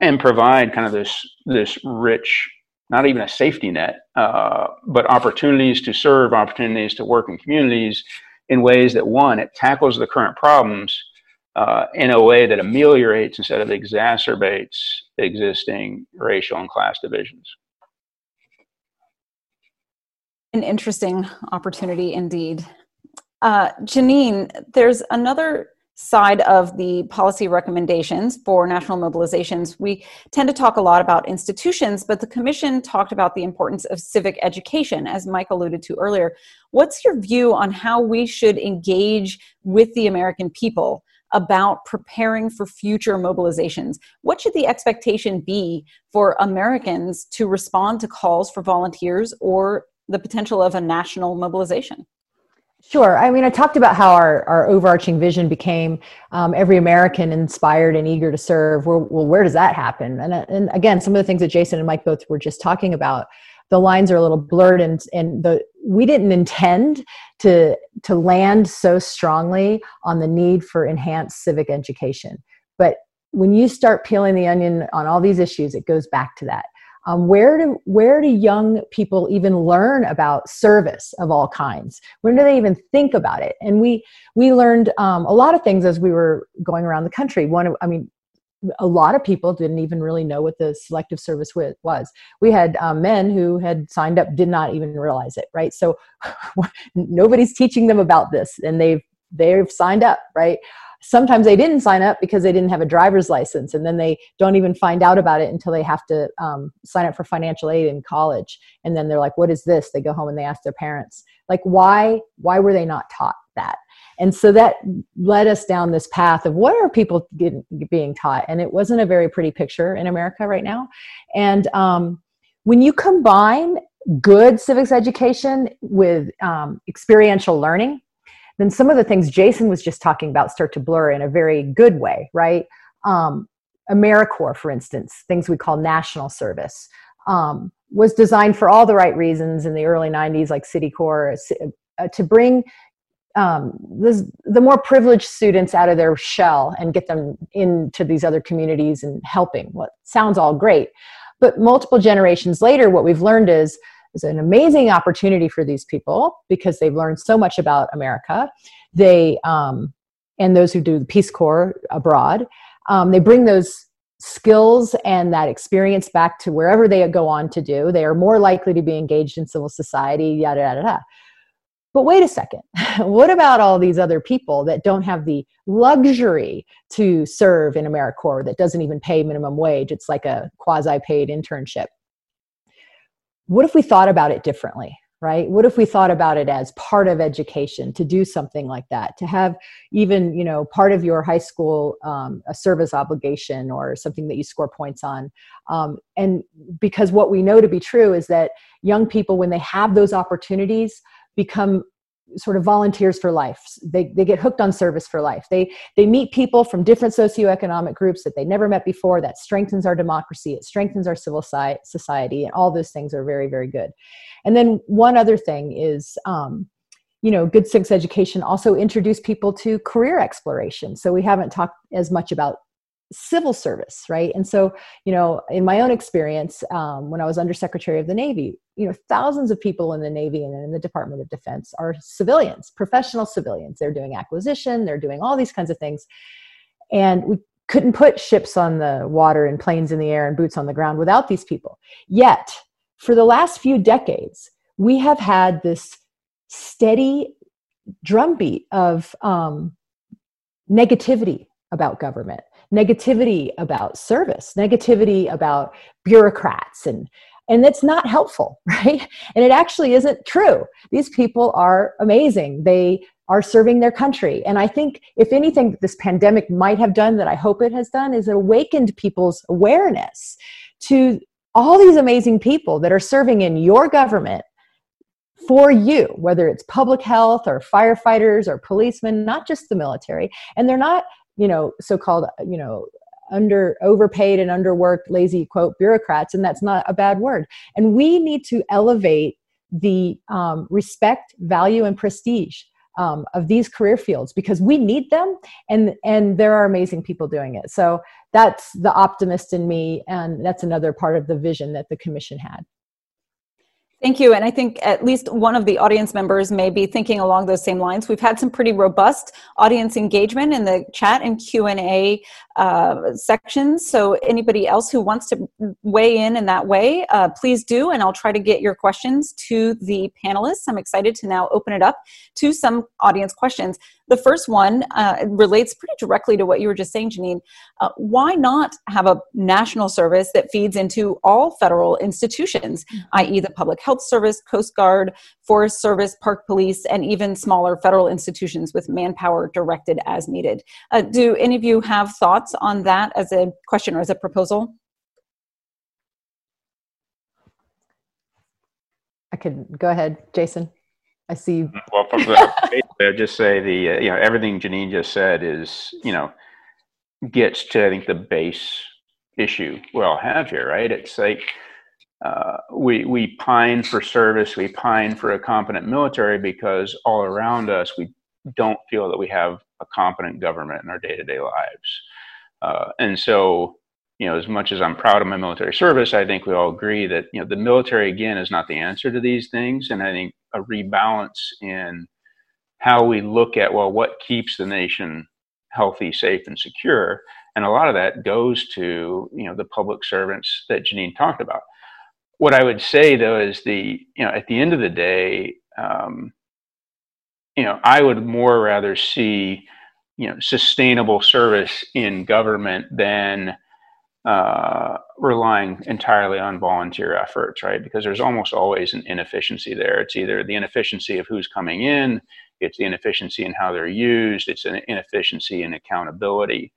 and provide kind of this this rich not even a safety net, uh, but opportunities to serve, opportunities to work in communities in ways that one, it tackles the current problems uh, in a way that ameliorates instead of exacerbates existing racial and class divisions. An interesting opportunity indeed. Uh, Janine, there's another side of the policy recommendations for national mobilizations, we tend to talk a lot about institutions, but the Commission talked about the importance of civic education, as Mike alluded to earlier. What's your view on how we should engage with the American people about preparing for future mobilizations? What should the expectation be for Americans to respond to calls for volunteers or the potential of a national mobilization? Sure. I mean, I talked about how our, our overarching vision became um, every American inspired and eager to serve. Well, well, where does that happen? And, and again, some of the things that Jason and Mike both were just talking about, the lines are a little blurred, and and the we didn't intend to to land so strongly on the need for enhanced civic education. But when you start peeling the onion on all these issues, it goes back to that um, where do where do young people even learn about service of all kinds when do they even think about it and we we learned um, a lot of things as we were going around the country one i mean a lot of people didn't even really know what the selective service was. We had um, men who had signed up, did not even realize it, right? So [LAUGHS] nobody's teaching them about this, and they've they've signed up, right? Sometimes they didn't sign up because they didn't have a driver's license and then they don't even find out about it until they have to um, sign up for financial aid in college. And then they're like what is this? They go home and they ask their parents. Like why why were they not taught that? And so that led us down this path of what are people getting, being taught? And it wasn't a very pretty picture in america right now. And um, when you combine good civics education with um, experiential learning then some of the things Jason was just talking about start to blur in a very good way, right? Um, AmeriCorps, for instance, things we call national service, um, was designed for all the right reasons in the early 90s, like Citicorps, uh, to bring um, the, the more privileged students out of their shell and get them into these other communities and helping. What sounds all great. But multiple generations later, what we've learned is is an amazing opportunity for these people because they've learned so much about America. They um, and those who do the Peace Corps abroad, um, they bring those skills and that experience back to wherever they go on to do. They are more likely to be engaged in civil society. Yada yada yada. But wait a second. [LAUGHS] what about all these other people that don't have the luxury to serve in AmeriCorps that doesn't even pay minimum wage? It's like a quasi paid internship what if we thought about it differently? right what if we thought about it as part of education to do something like that to have even you know part of your high school um, a service obligation or something that you score points on um, and because what we know to be true is that young people when they have those opportunities become sort of volunteers for life. They, they get hooked on service for life. They they meet people from different socioeconomic groups that they never met before that strengthens our democracy it strengthens our civil society and all those things are very very good. And then one other thing is um, you know good civics education also introduce people to career exploration. So we haven't talked as much about civil service right? And so you know in my own experience um, when i was undersecretary of the navy you know thousands of people in the navy and in the department of defense are civilians professional civilians. They're doing acquisition they're doing all these kinds of things. And we couldn't put ships on the water and planes in the air and boots on the ground without these people. Yet for the last few decades we have had this steady drumbeat of um, negativity about government negativity about service, negativity about bureaucrats and and that's not helpful, [LAUGHS] right? And it actually isn't true. These people are amazing. They are serving their country. And I think, if anything, this pandemic might have done that I hope it has done is awakened people's awareness to all these amazing people that are serving in your government for you, whether it's public health or firefighters or policemen, not just the military. And they're not you know so-called you know under overpaid and underworked lazy quote bureaucrats and that's not a bad word. And we need to elevate the um, respect value and prestige um, of these career fields because we need them and and there are amazing people doing it. So that's the optimist in me and that's another part of the vision that the commission had Thank you. And I think at least one of the audience members may be thinking along those same lines. We've had some pretty robust audience engagement in the chat and Q&A uh, sections. So anybody else who wants to weigh in in that way, uh, please do. And I'll try to get your questions to the panelists. I'm excited to now open it up to some audience questions. The first one uh, relates pretty directly to what you were just saying, Janine. Uh, why not have a national service that feeds into all federal institutions, mm-hmm. i.e., the Public Health Service, Coast Guard, Forest Service, Park Police, and even smaller federal institutions with manpower directed as needed? Uh, do any of you have thoughts on that as a question or as a proposal? I could go ahead, Jason. I see. Well, basically, [LAUGHS] I just say the uh, you know everything Janine just said is you know gets to I think the base issue we all have here, right? It's like uh, we we pine for service, we pine for a competent military because all around us we don't feel that we have a competent government in our day to day lives, uh, and so you know, as much as I'm proud of my military service, I think we all agree that you know the military again is not the answer to these things, and I think a rebalance in how we look at well, what keeps the nation healthy, safe, and secure, and a lot of that goes to you know the public servants that Janine talked about. What I would say though is the you know at the end of the day, um, you know, I would more rather see you know sustainable service in government than uh, relying entirely on volunteer efforts, right? Because there's almost always an inefficiency there. It's either the inefficiency of who's coming in, it's the inefficiency in how they're used, it's an inefficiency in accountability.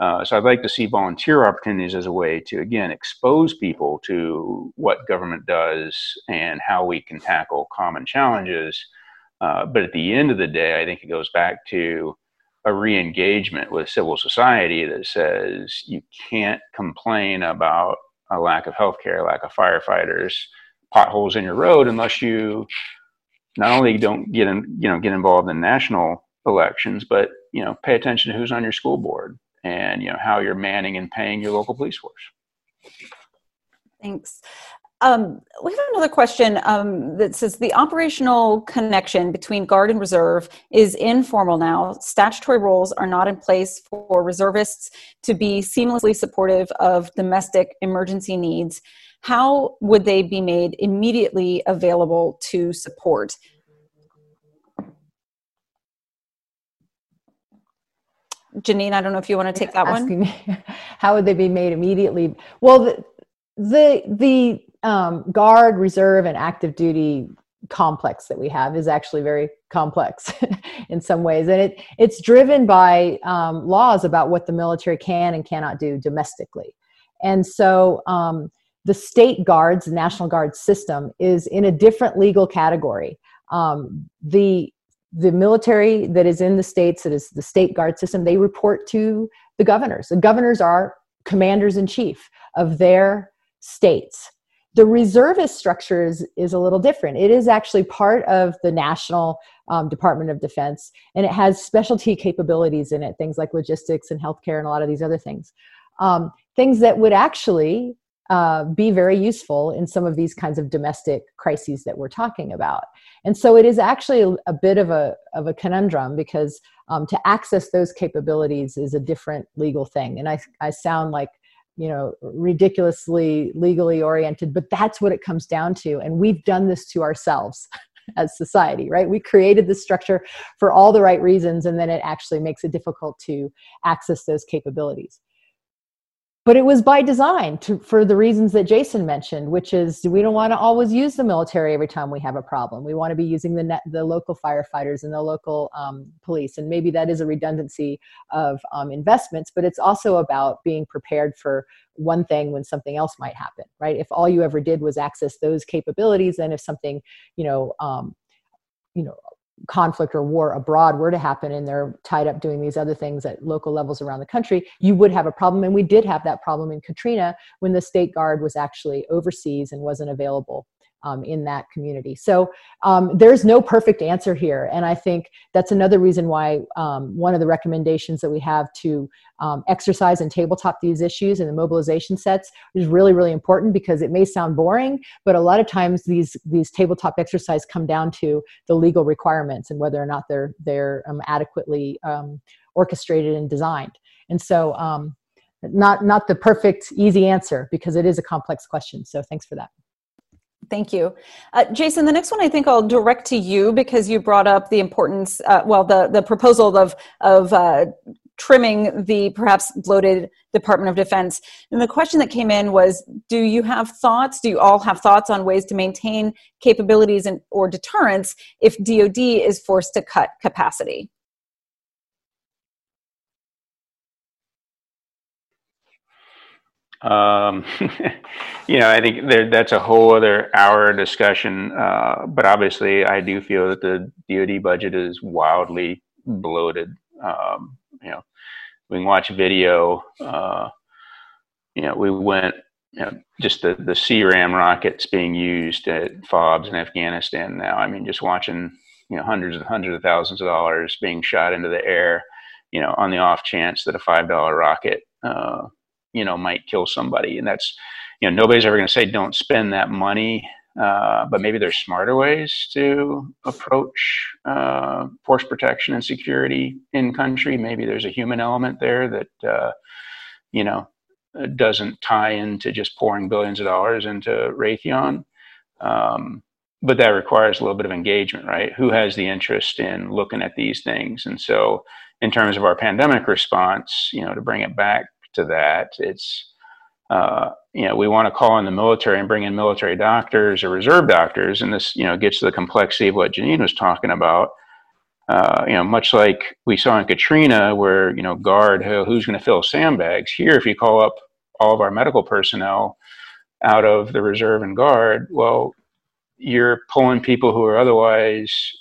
Uh, so I'd like to see volunteer opportunities as a way to again expose people to what government does and how we can tackle common challenges. Uh, but at the end of the day, I think it goes back to a re-engagement with civil society that says you can't complain about a lack of healthcare, lack of firefighters, potholes in your road unless you not only don't get in, you know, get involved in national elections, but you know, pay attention to who's on your school board and you know how you're manning and paying your local police force. Thanks. Um, we have another question um, that says the operational connection between Guard and Reserve is informal now. Statutory roles are not in place for reservists to be seamlessly supportive of domestic emergency needs. How would they be made immediately available to support? Janine, I don't know if you want to take that Asking, one. [LAUGHS] How would they be made immediately? Well, the the, the um, guard, reserve, and active duty complex that we have is actually very complex [LAUGHS] in some ways. And it it's driven by um, laws about what the military can and cannot do domestically. And so um, the state guards the national guard system is in a different legal category. Um, the the military that is in the states that is the state guard system they report to the governors. The governors are commanders in chief of their states the reservist structure is, is a little different. It is actually part of the National um, Department of Defense, and it has specialty capabilities in it, things like logistics and healthcare and a lot of these other things. Um, things that would actually uh, be very useful in some of these kinds of domestic crises that we're talking about. And so it is actually a, bit of a, of a conundrum because um, to access those capabilities is a different legal thing. And I, I sound like you know ridiculously legally oriented but that's what it comes down to. And we've done this to ourselves [LAUGHS] as society right? We created this structure for all the right reasons and then it actually makes it difficult to access those capabilities but it was by design to, for the reasons that jason mentioned which is we don't want to always use the military every time we have a problem. We want to be using the net, the local firefighters and the local um, police. And maybe that is a redundancy of um, investments but it's also about being prepared for one thing when something else might happen right? If all you ever did was access those capabilities then if something you know um, you know conflict or war abroad were to happen and they're tied up doing these other things at local levels around the country, you would have a problem. And we did have that problem in Katrina when the state guard was actually overseas and wasn't available um, in that community. So um, there's no perfect answer here. And I think that's another reason why um, one of the recommendations that we have to um, exercise and tabletop these issues and the mobilization sets is really, really important because it may sound boring, but a lot of times these, these tabletop exercises come down to the legal requirements and whether or not they're, they're um, adequately um, orchestrated and designed. And so not, not the perfect easy answer because it is a complex question. So thanks for that. Thank you. Uh, Jason, the next one I think I'll direct to you because you brought up the importance, uh, well, the, the proposal of, of uh, trimming the perhaps bloated Department of Defense. And the question that came in was Do you have thoughts? Do you all have thoughts on ways to maintain capabilities and, or deterrence if DoD is forced to cut capacity? Um, [LAUGHS] you know, I think there, that's a whole other hour discussion. Uh, but obviously, I do feel that the DoD budget is wildly bloated. Um, you know, we can watch video. Uh, you know, we went. You know, just the the CRAM rockets being used at FOBs in Afghanistan now. I mean, just watching you know hundreds and hundreds of thousands of dollars being shot into the air. You know, on the off chance that a five dollar rocket uh, you know might kill somebody. And that's you know nobody's ever going to say don't spend that money uh, but maybe there's smarter ways to approach uh, force protection and security in country. Maybe there's a human element there that uh, you know doesn't tie into just pouring billions of dollars into raytheon. Um, but that requires a little bit of engagement right? Who has the interest in looking at these things? And so in terms of our pandemic response you know to bring it back to that. It's uh, you know, we want to call in the military and bring in military doctors or reserve doctors, and this, you know, gets to the complexity of what Janine was talking about. Uh, you know, much like we saw in Katrina, where you know, guard who's going to fill sandbags. Here, if you call up all of our medical personnel out of the reserve and guard, well, you're pulling people who are otherwise,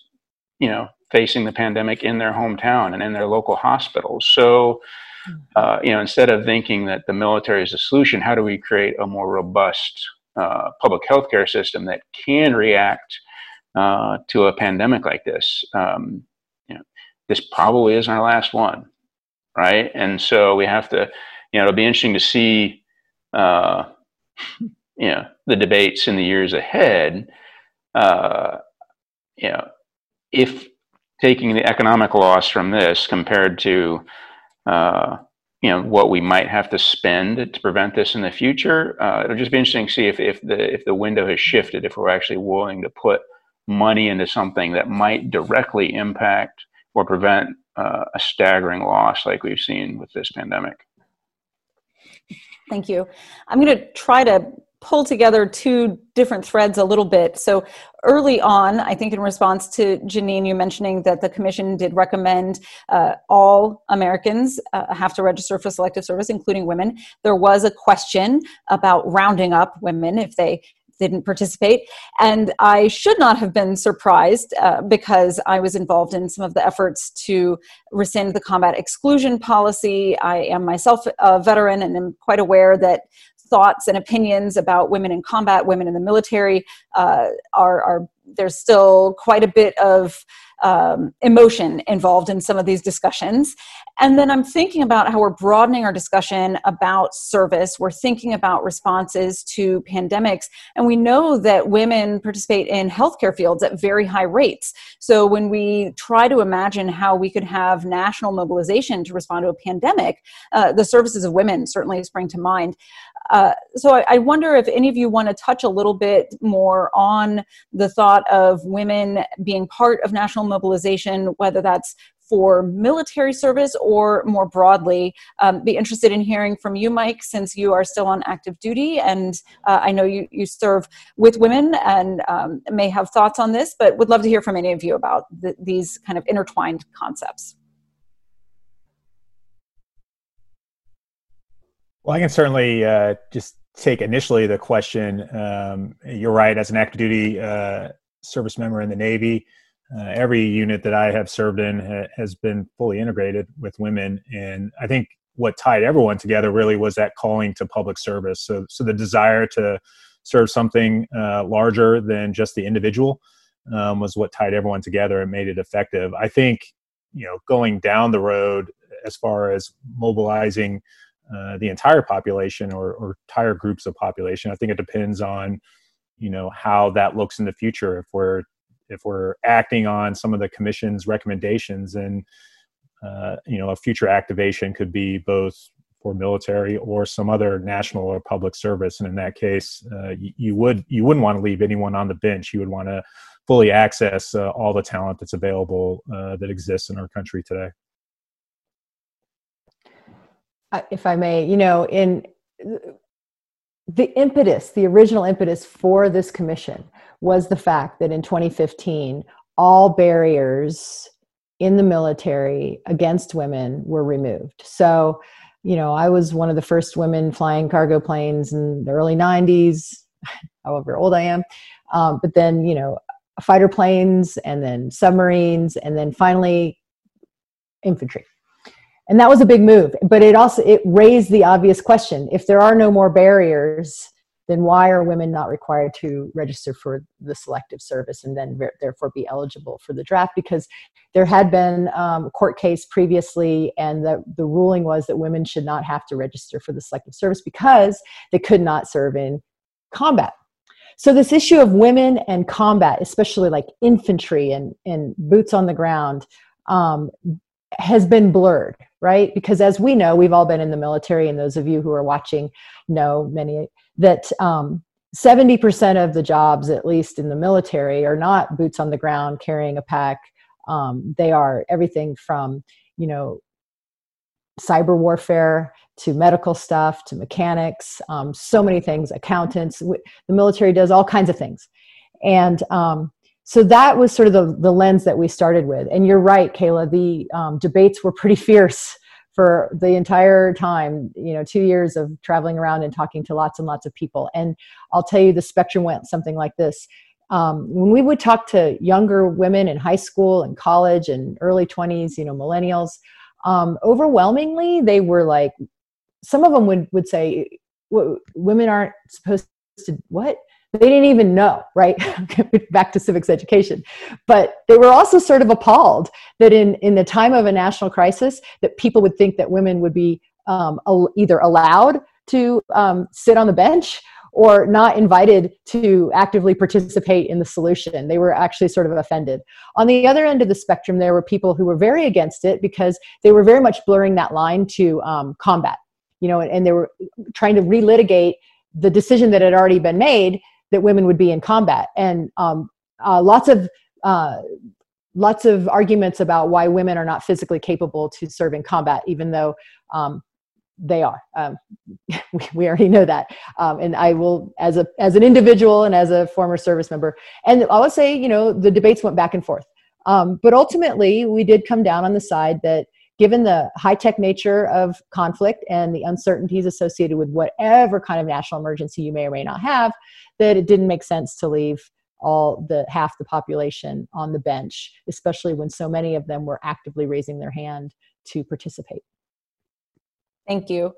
you know, facing the pandemic in their hometown and in their local hospitals. So uh, you know, instead of thinking that the military is a solution, how do we create a more robust uh, public healthcare system that can react uh, to a pandemic like this? Um, you know, this probably isn't our last one, right? And so we have to, you know, it'll be interesting to see, uh, [LAUGHS] you know, the debates in the years ahead. Uh, you know, if taking the economic loss from this compared to uh, you know what we might have to spend to prevent this in the future. Uh, it'll just be interesting to see if, if the if the window has shifted, if we're actually willing to put money into something that might directly impact or prevent uh, a staggering loss like we've seen with this pandemic. Thank you. I'm going to try to pull together two different threads a little bit. So early on, I think in response to Janine, you mentioning that the commission did recommend uh, all Americans uh, have to register for selective service, including women. There was a question about rounding up women if they didn't participate. And I should not have been surprised uh, because I was involved in some of the efforts to rescind the combat exclusion policy. I am myself a veteran and am quite aware that thoughts and opinions about women in combat, women in the military, uh, are, are there's still quite a bit of um, emotion involved in some of these discussions. And then I'm thinking about how we're broadening our discussion about service. We're thinking about responses to pandemics. And we know that women participate in healthcare fields at very high rates. So when we try to imagine how we could have national mobilization to respond to a pandemic, uh, the services of women certainly spring to mind. Uh, so I, I, wonder if any of you want to touch a little bit more on the thought of women being part of national mobilization, whether that's for military service or more broadly. Um, be interested in hearing from you, Mike, since you are still on active duty, and uh, I know you, you serve with women and um, may have thoughts on this, but would love to hear from any of you about the, these kind of intertwined concepts. Well, I can certainly uh, just take initially the question. Um, you're right, as an active duty uh, service member in the Navy, uh, every unit that I have served in ha- has been fully integrated with women. And I think what tied everyone together really was that calling to public service. So, so the desire to serve something uh, larger than just the individual um, was what tied everyone together and made it effective. I think, you know, going down the road as far as mobilizing uh, the entire population or, or entire groups of population. I think it depends on you know how that looks in the future. If we're if we're acting on some of the commission's recommendations, and uh, you know a future activation could be both for military or some other national or public service. And in that case, uh, you, you, would you wouldn't want to leave anyone on the bench. You would want to fully access uh, all the talent that's available uh, that exists in our country today if I may, you know, in the impetus, the original impetus for this commission was the fact that in 2015, all barriers in the military against women were removed. So, you know, I was one of the first women flying cargo planes in the early 90s, [LAUGHS] however old I am. Um, but then, you know, fighter planes and then submarines and then finally infantry and that was a big move but it also it raised the obvious question. If there are no more barriers then why are women not required to register for the selective service and then therefore be eligible for the draft? Because there had been um, court case previously and the, the ruling was that women should not have to register for the selective service because they could not serve in combat. So this issue of women and combat especially like infantry and, and boots on the ground um, has been blurred, right? Because as we know, we've all been in the military, and those of you who are watching know many that um, 70% of the jobs, at least in the military, are not boots on the ground carrying a pack. Um, they are everything from, you know, cyber warfare to medical stuff to mechanics, um, so many things, accountants. The military does all kinds of things. And um, so that was sort of the, the lens that we started with. And you're right kayla the um, debates were pretty [LAUGHS] fierce for the entire time you know two years of traveling around and talking to lots and lots of people. And i'll tell you the spectrum went something like this. Um, when we would talk to younger women in high school and college and early 20s you know millennials um, overwhelmingly they were like some of them would, would say women aren't supposed to what they didn't even know, right? [LAUGHS] Back to civics education. But they were also sort of appalled that in, in the time of a national crisis, that people would think that women would be um, either allowed to um, sit on the bench or not invited to actively participate in the solution. They were actually sort of offended. On the other end of the spectrum, there were people who were very against it because they were very much blurring that line to um, combat, you know, and, and they were trying to relitigate the decision that had already been made that women would be in combat. And um, uh, lots of uh, lots of arguments about why women are not physically capable to serve in combat even though um, they are. Um, [LAUGHS] we already know that, um, and I will, as a as an individual and as a former service member, and I would say, you know, the debates went back and forth, um, but ultimately, we did come down on the side that, given the high tech nature of conflict and the uncertainties associated with whatever kind of national emergency you may or may not have, that it didn't make sense to leave all the half the population on the bench, especially when so many of them were actively raising their hand to participate. Thank you.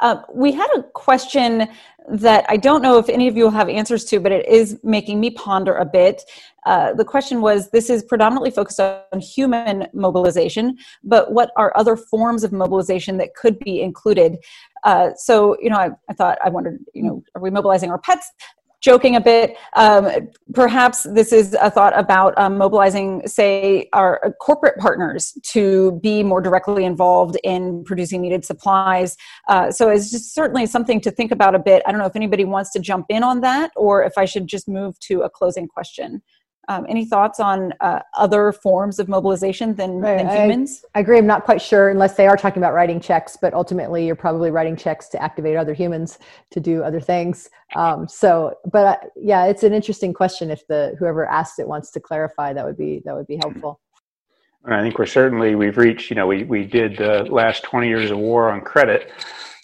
Uh, we had a question that I don't know if any of you will have answers to, but it is making me ponder a bit. Uh, the question was this is predominantly focused on human mobilization, but what are other forms of mobilization that could be included? Uh, so, you know, I, I, thought, I wondered, you know, are we mobilizing our pets? Joking a bit, um, perhaps this is a thought about um, mobilizing, say, our corporate partners to be more directly involved in producing needed supplies. Uh, so it's just certainly something to think about a bit. I don't know if anybody wants to jump in on that or if I should just move to a closing question. Um, any thoughts on uh, other forms of mobilization than, right. than humans? I, I, agree. I'm not quite sure, unless they are talking about writing checks, but ultimately you're probably writing checks to activate other humans to do other things. Um, so, but uh, yeah, it's an interesting question. If the whoever asked it wants to clarify, that would be that would be helpful. I think we're certainly we've reached. You know, we we did the last 20 years of war on credit,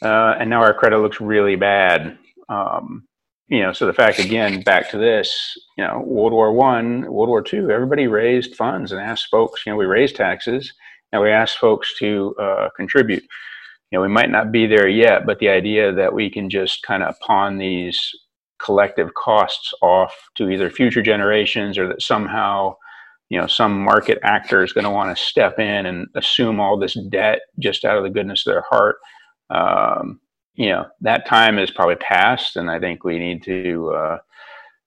uh, and now our credit looks really bad. Um, you know, so the fact again, back to this, you know, World War One, World War Two, everybody raised funds and asked folks, you know, we raised taxes and we asked folks to uh, contribute. You know, we might not be there yet, but the idea that we can just kind of pawn these collective costs off to either future generations or that somehow, you know, some market actor is going to want to step in and assume all this debt just out of the goodness of their heart. Um, you know that time is probably past and i think we need to uh,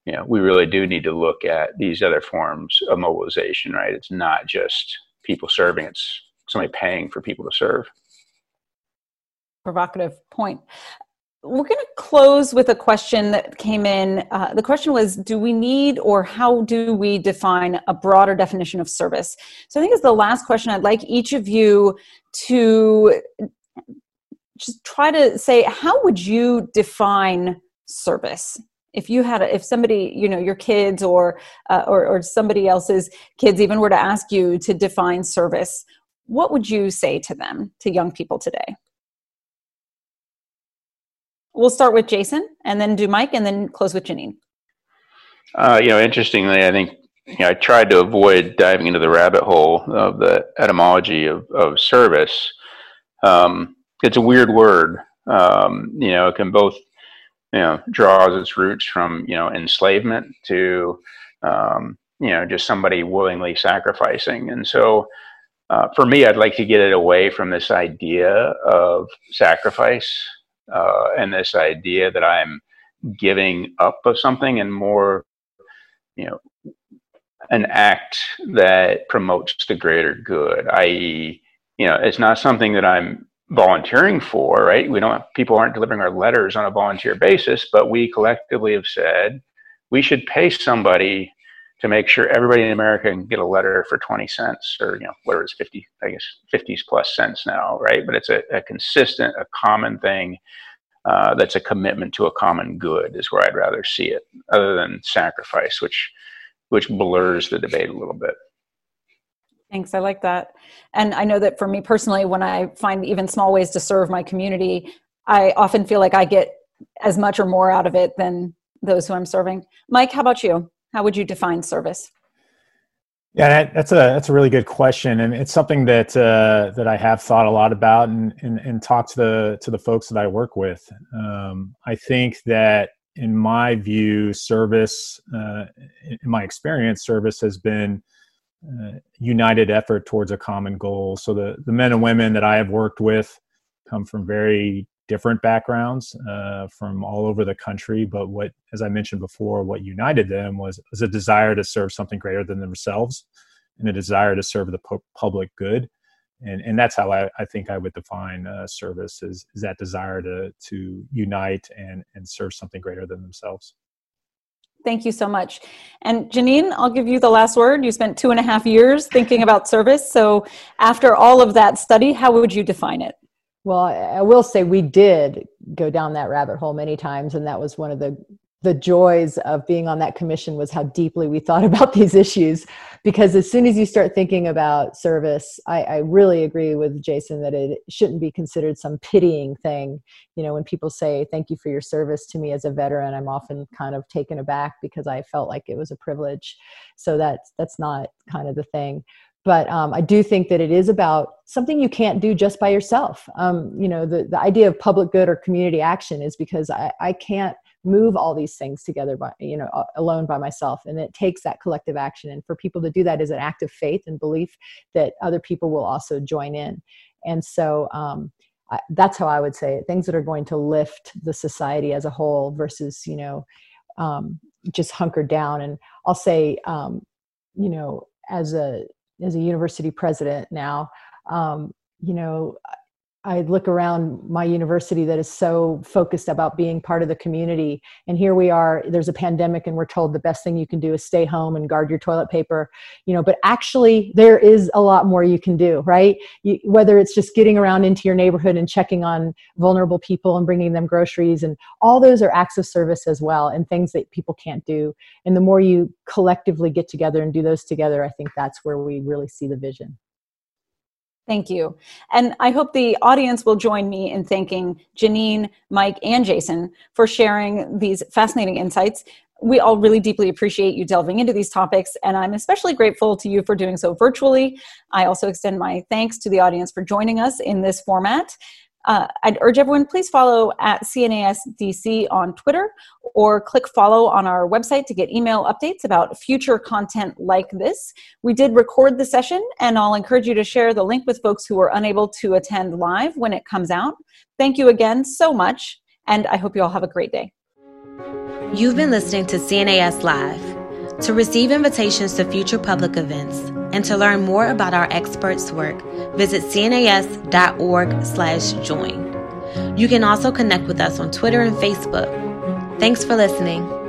you know we really do need to look at these other forms of mobilization right it's not just people serving it's somebody paying for people to serve provocative point we're going to close with a question that came in. Uh, the question was Do we need or how do we define a broader definition of service? So I think it's the last question. I'd like each of you to just try to say how would you define service? If you had a, if somebody you know your kids or, uh, or or somebody else's kids even were to ask you to define service what would you say to them to young people today? We'll start with jason and then do mike and then close with janine. Uh, you know interestingly i think you know, i tried to avoid diving into the rabbit hole of the etymology of, of service. Um, it's a weird word. Um, you know, it can both, you know, draws its roots from, you know, enslavement to, um, you know, just somebody willingly sacrificing. And so uh, for me, I'd like to get it away from this idea of sacrifice uh, and this idea that I'm giving up of something and more, you know, an act that promotes the greater good, i.e., you know, it's not something that I'm volunteering for, right? We don't people aren't delivering our letters on a volunteer basis, but we collectively have said we should pay somebody to make sure everybody in America can get a letter for 20 cents or, you know, whatever it's 50, I guess 50s plus cents now, right? But it's a, a consistent, a common thing uh, that's a commitment to a common good is where I'd rather see it other than sacrifice, which, which blurs the debate a little bit. Thanks. I like that. And I know that for me personally, when I find even small ways to serve my community, I often feel like I get as much or more out of it than those who I'm serving. Mike, how about you? How would you define service? Yeah, that's a that's a really good question, and it's something that uh, that I have thought a lot about and, and and talked to the to the folks that I work with. Um, I think that in my view, service, uh, in my experience, service has been uh, united effort towards a common goal. So the, the men and women that I have worked with come from very different backgrounds uh, from all over the country. But what, as I mentioned before, what united them was, was a desire to serve something greater than themselves and a desire to serve the pu- public good. And, and that's how I, I think I would define uh, service is, is that desire to, to unite and, and serve something greater than themselves. Thank you so much. And Janine, I'll give you the last word. You spent two and a half years thinking about service. So, after all of that study, how would you define it? Well, I will say we did go down that rabbit hole many times, and that was one of the the joys of being on that commission was how deeply we thought [LAUGHS] about these issues. Because as soon as you start thinking about service I, I, really agree with jason that it shouldn't be considered some pitying thing. You know when people say thank you for your service to me as a veteran i'm often kind of taken aback because i felt like it was a privilege. So that's that's not kind of the thing. But um, I do think that it is about something you can't do just by yourself. Um, you know, the, the idea of public good or community action is because I, I can't move all these things together by, you know, alone by myself. And it takes that collective action. And for people to do that is an act of faith and belief that other people will also join in. And so um, I, that's how I would say it. Things that are going to lift the society as a whole versus, you know, um, just hunker down. And I'll say, um, you know, as a as a university president now, um, you know, I look around my university that is so focused about being part of the community. And here we are, there's a pandemic, and we're told the best thing you can do is stay home and guard your toilet paper. You know, but actually, there is a lot more you can do, right? You, whether it's just getting around into your neighborhood and checking on vulnerable people and bringing them groceries, and all those are acts of service as well, and things that people can't do. And the more you collectively get together and do those together, I think that's where we really see the vision. Thank you. And I hope the audience will join me in thanking Janine, Mike, and Jason for sharing these fascinating insights. We all really deeply appreciate you delving into these topics, and I'm especially grateful to you for doing so virtually. I also extend my thanks to the audience for joining us in this format. Uh, I'd urge everyone, please follow at CNASDC on Twitter or click follow on our website to get email updates about future content like this. We did record the session, and I'll encourage you to share the link with folks who are unable to attend live when it comes out. Thank you again so much, and I hope you all have a great day. You've been listening to CNAS Live. To receive invitations to future public events and to learn more about our experts' work, visit cnas.org/join. You can also connect with us on Twitter and Facebook. Thanks for listening.